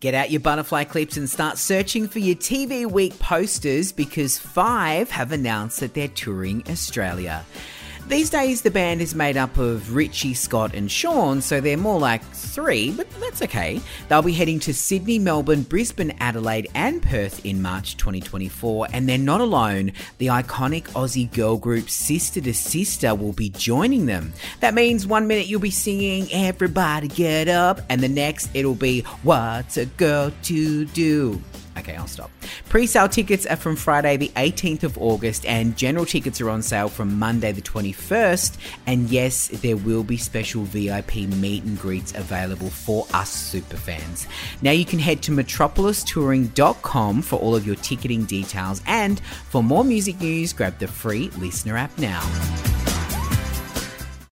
Get out your butterfly clips and start searching for your TV Week posters because Five have announced that they're touring Australia. These days, the band is made up of Richie, Scott, and Sean, so they're more like three, but that's okay. They'll be heading to Sydney, Melbourne, Brisbane, Adelaide, and Perth in March 2024, and they're not alone. The iconic Aussie girl group Sister2Sister will be joining them. That means one minute you'll be singing Everybody Get Up, and the next it'll be What's a Girl to Do? Okay, I'll stop. Pre sale tickets are from Friday, the 18th of August, and general tickets are on sale from Monday, the 21st. And yes, there will be special VIP meet and greets available for us superfans. Now you can head to metropolistouring.com for all of your ticketing details, and for more music news, grab the free LiSTNR app now.